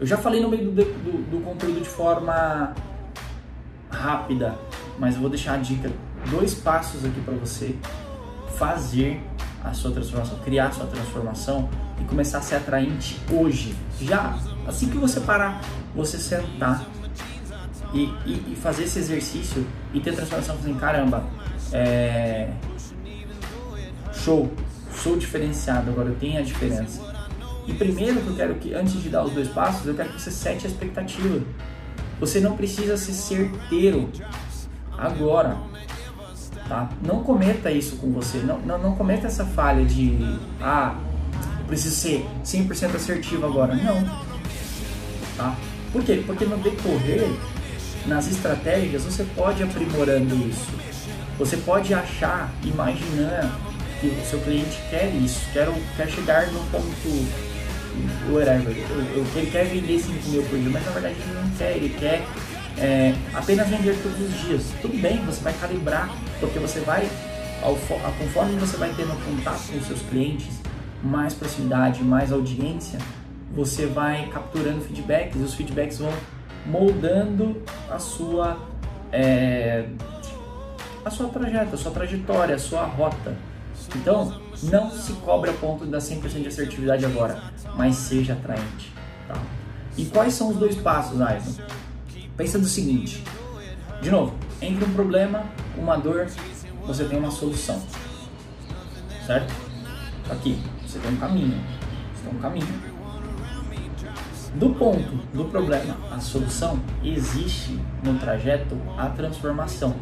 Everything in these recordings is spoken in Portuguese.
Eu já falei no meio do, do, do conteúdo de forma rápida, mas eu vou deixar a dica, dois passos aqui para você fazer a sua transformação, criar a sua transformação e começar a ser atraente hoje. Já assim que você parar, você sentar e, e, e fazer esse exercício e ter transformação assim, caramba, é... show, sou diferenciado, agora eu tenho a diferença. E primeiro que eu quero que, antes de dar os dois passos, eu quero que você sete a expectativa. Você não precisa ser certeiro agora. Tá? Não cometa isso com você. Não, não, não cometa essa falha de ah, preciso ser 100% assertivo agora. Não. Tá? Por quê? Porque no decorrer, nas estratégias, você pode aprimorando isso. Você pode achar, imaginar que o seu cliente quer isso, quer, quer chegar no ponto whatever, ele quer vender 5 mil por dia, mas na verdade ele não quer, ele quer é, apenas vender todos os dias. Tudo bem, você vai calibrar, porque você vai, ao, conforme você vai tendo contato com os seus clientes, mais proximidade, mais audiência, você vai capturando feedbacks e os feedbacks vão moldando a sua é, a sua trajetória, a sua trajetória, a sua rota. Então, não se cobre a ponto de dar 100% de assertividade agora, mas seja atraente. Tá? E quais são os dois passos, Ayrton? Pensa do seguinte, de novo, entre um problema, uma dor, você tem uma solução, certo? Aqui, você tem um caminho, você tem um caminho. Do ponto do problema à solução, existe no trajeto a transformação,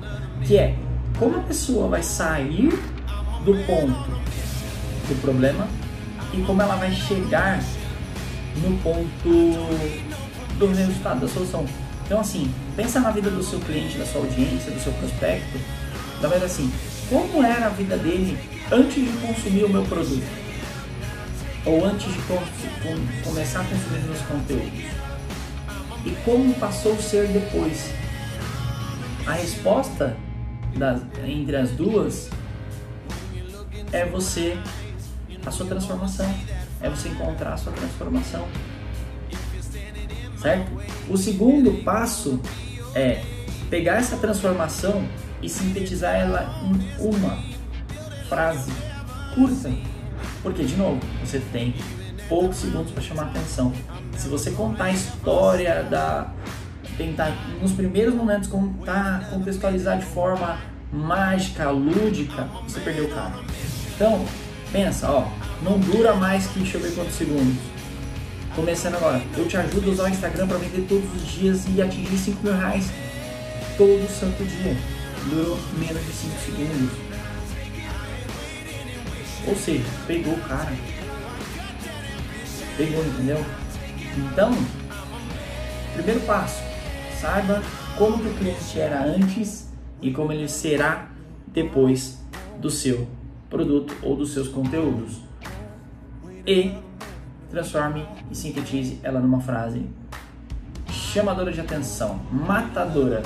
que é como a pessoa vai sair do ponto do problema e como ela vai chegar no ponto do resultado, da solução. Então, assim, pensa na vida do seu cliente, da sua audiência, do seu prospecto. Verdade, assim, como era a vida dele antes de consumir o meu produto? Ou antes de começar a consumir meus conteúdos? E como passou a ser depois? A resposta entre as duas é você a sua transformação. É você encontrar a sua transformação. Certo? O segundo passo é pegar essa transformação e sintetizar ela em uma frase curta. Porque, de novo, você tem poucos segundos para chamar a atenção. Se você contar a história da. tentar, nos primeiros momentos, contar, contextualizar de forma mágica, lúdica, você perdeu o cara. Então, Pensa, ó, não dura mais que deixa eu ver quantos segundos. Começando agora, eu te ajudo a usar o Instagram para vender todos os dias e atingir 5 mil reais todo santo dia. Durou menos de 5 segundos. Ou seja, pegou o cara. Pegou, entendeu? Então, primeiro passo, saiba como que o cliente era antes e como ele será depois do seu produto ou dos seus conteúdos. E transforme e sintetize ela numa frase chamadora de atenção, matadora